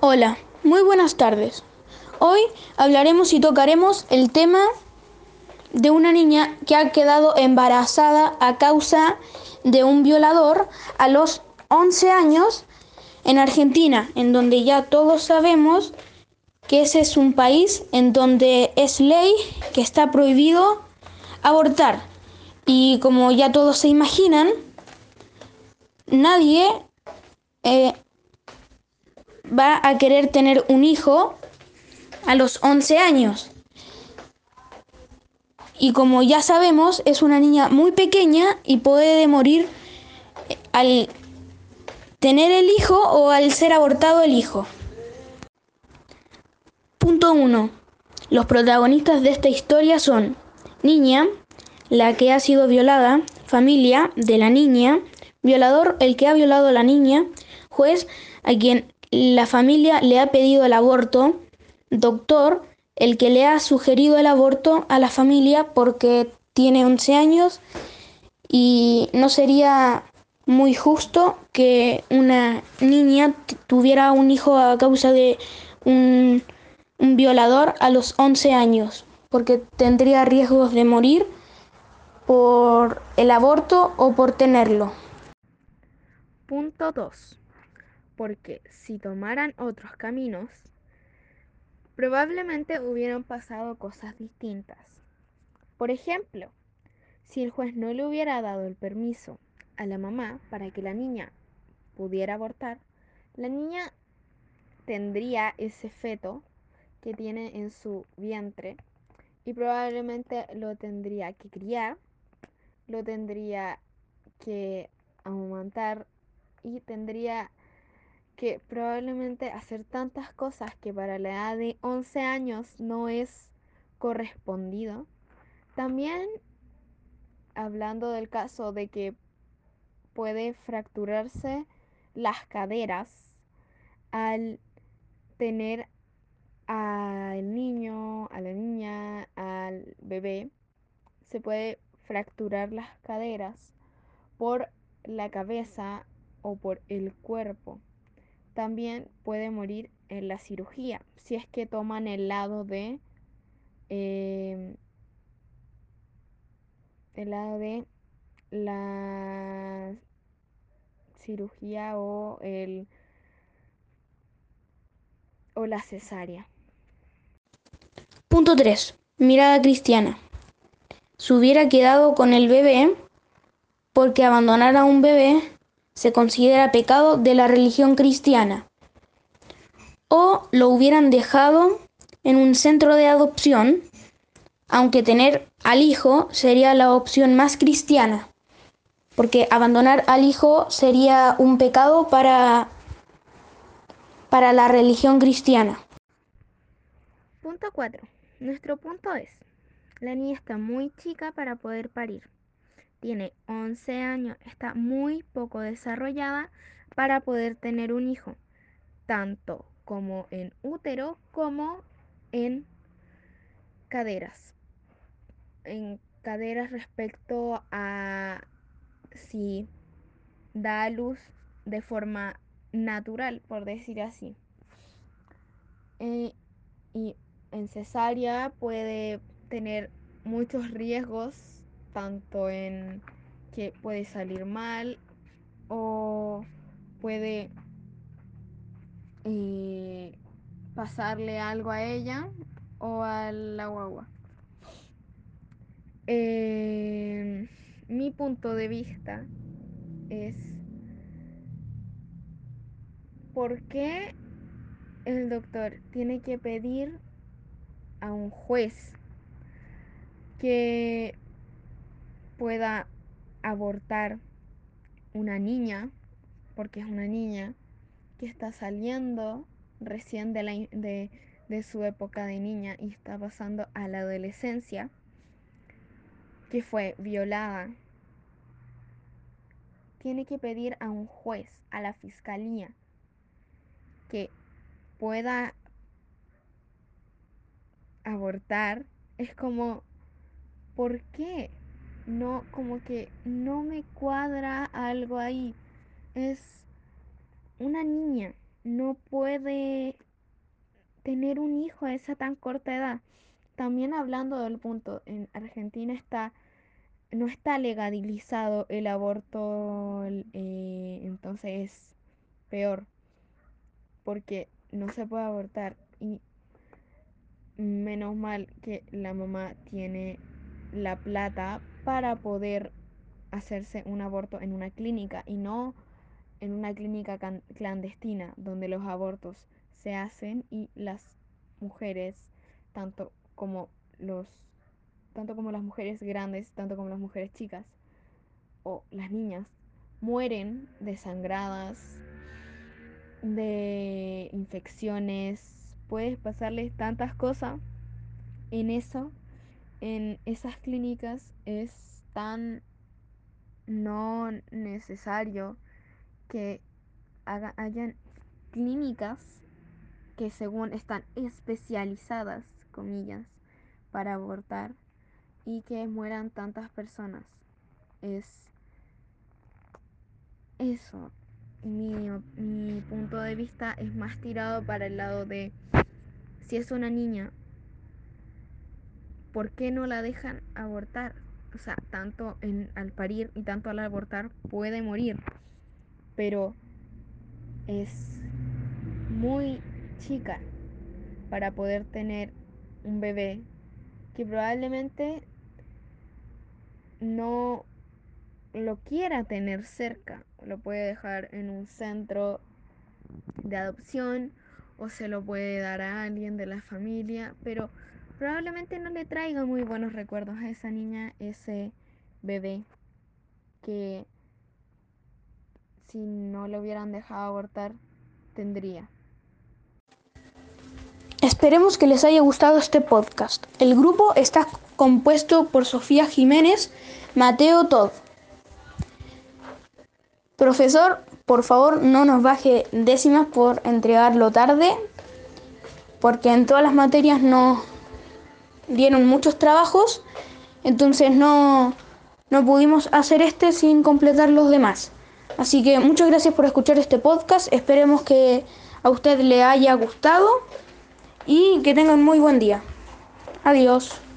Hola, muy buenas tardes. Hoy hablaremos y tocaremos el tema de una niña que ha quedado embarazada a causa de un violador a los 11 años en Argentina, en donde ya todos sabemos que ese es un país en donde es ley que está prohibido abortar. Y como ya todos se imaginan, nadie eh, va a querer tener un hijo a los 11 años. Y como ya sabemos, es una niña muy pequeña y puede morir al tener el hijo o al ser abortado el hijo. Punto 1. Los protagonistas de esta historia son niña, la que ha sido violada, familia de la niña, violador, el que ha violado a la niña, juez, a quien la familia le ha pedido el aborto, doctor, el que le ha sugerido el aborto a la familia porque tiene 11 años y no sería muy justo que una niña tuviera un hijo a causa de un, un, violador a los 11 años, porque tendría riesgos de morir por el aborto o por tenerlo. Punto 2 porque si tomaran otros caminos, probablemente hubieran pasado cosas distintas. Por ejemplo, si el juez no le hubiera dado el permiso a la mamá para que la niña pudiera abortar, la niña tendría ese feto que tiene en su vientre y probablemente lo tendría que criar, lo tendría que amamantar y tendría que probablemente hacer tantas cosas que para la edad de 11 años no es correspondido. También hablando del caso de que puede fracturarse las caderas al tener al niño, a la niña, al bebé, se puede fracturar las caderas por la cabeza o por el cuerpo también puede morir en la cirugía si es que toman el lado de eh, el lado de la cirugía o el o la cesárea. Punto 3. Mirada cristiana. Se hubiera quedado con el bebé porque abandonar a un bebé se considera pecado de la religión cristiana. O lo hubieran dejado en un centro de adopción, aunque tener al hijo sería la opción más cristiana, porque abandonar al hijo sería un pecado para, para la religión cristiana. Punto 4. Nuestro punto es, la niña está muy chica para poder parir tiene 11 años, está muy poco desarrollada para poder tener un hijo, tanto como en útero como en caderas. En caderas respecto a si da a luz de forma natural, por decir así. Eh, y en cesárea puede tener muchos riesgos tanto en que puede salir mal o puede eh, pasarle algo a ella o a la guagua. Eh, mi punto de vista es por qué el doctor tiene que pedir a un juez que pueda abortar una niña, porque es una niña que está saliendo recién de, de, su época de niña y está pasando a la adolescencia, que fue violada, tiene que pedir a un juez, a la fiscalía, que pueda abortar, es como, ¿por qué? No, como que no me cuadra algo ahí. Es una niña, no puede tener un hijo a esa tan corta edad. También hablando del punto, en Argentina está no está legalizado el aborto, eh, entonces es peor, porque no se puede abortar y menos mal que la mamá tiene la plata para poder hacerse un aborto en una clínica y no en una clínica clandestina donde los abortos se hacen y las mujeres, tanto como los tanto como las mujeres grandes, tanto como las mujeres chicas o las niñas, mueren desangradas, de infecciones, puedes pasarles tantas cosas. En eso, en esas clínicas es tan no necesario que hayan clínicas que según están especializadas, comillas, para abortar y que mueran tantas personas. Es eso. Mi, mi punto de vista es más tirado para el lado de si es una niña, ¿por qué no la dejan abortar? O sea, tanto al parir y tanto al abortar puede morir, pero es muy chica para poder tener un bebé que probablemente no lo quiera tener cerca. Lo puede dejar en un centro de adopción o se lo puede dar a alguien de la familia, pero probablemente no le traiga muy buenos recuerdos a esa niña, ese bebé que si no lo hubieran dejado abortar tendría. Esperemos que les haya gustado este podcast. El grupo está compuesto por Sofía Jiménez, Mateo Todd. Profesor, por favor no nos baje décimas por entregarlo tarde, porque en todas las materias nos dieron muchos trabajos, entonces no, no pudimos hacer este sin completar los demás. Así que muchas gracias por escuchar este podcast, esperemos que a usted le haya gustado y que tengan muy buen día. Adiós.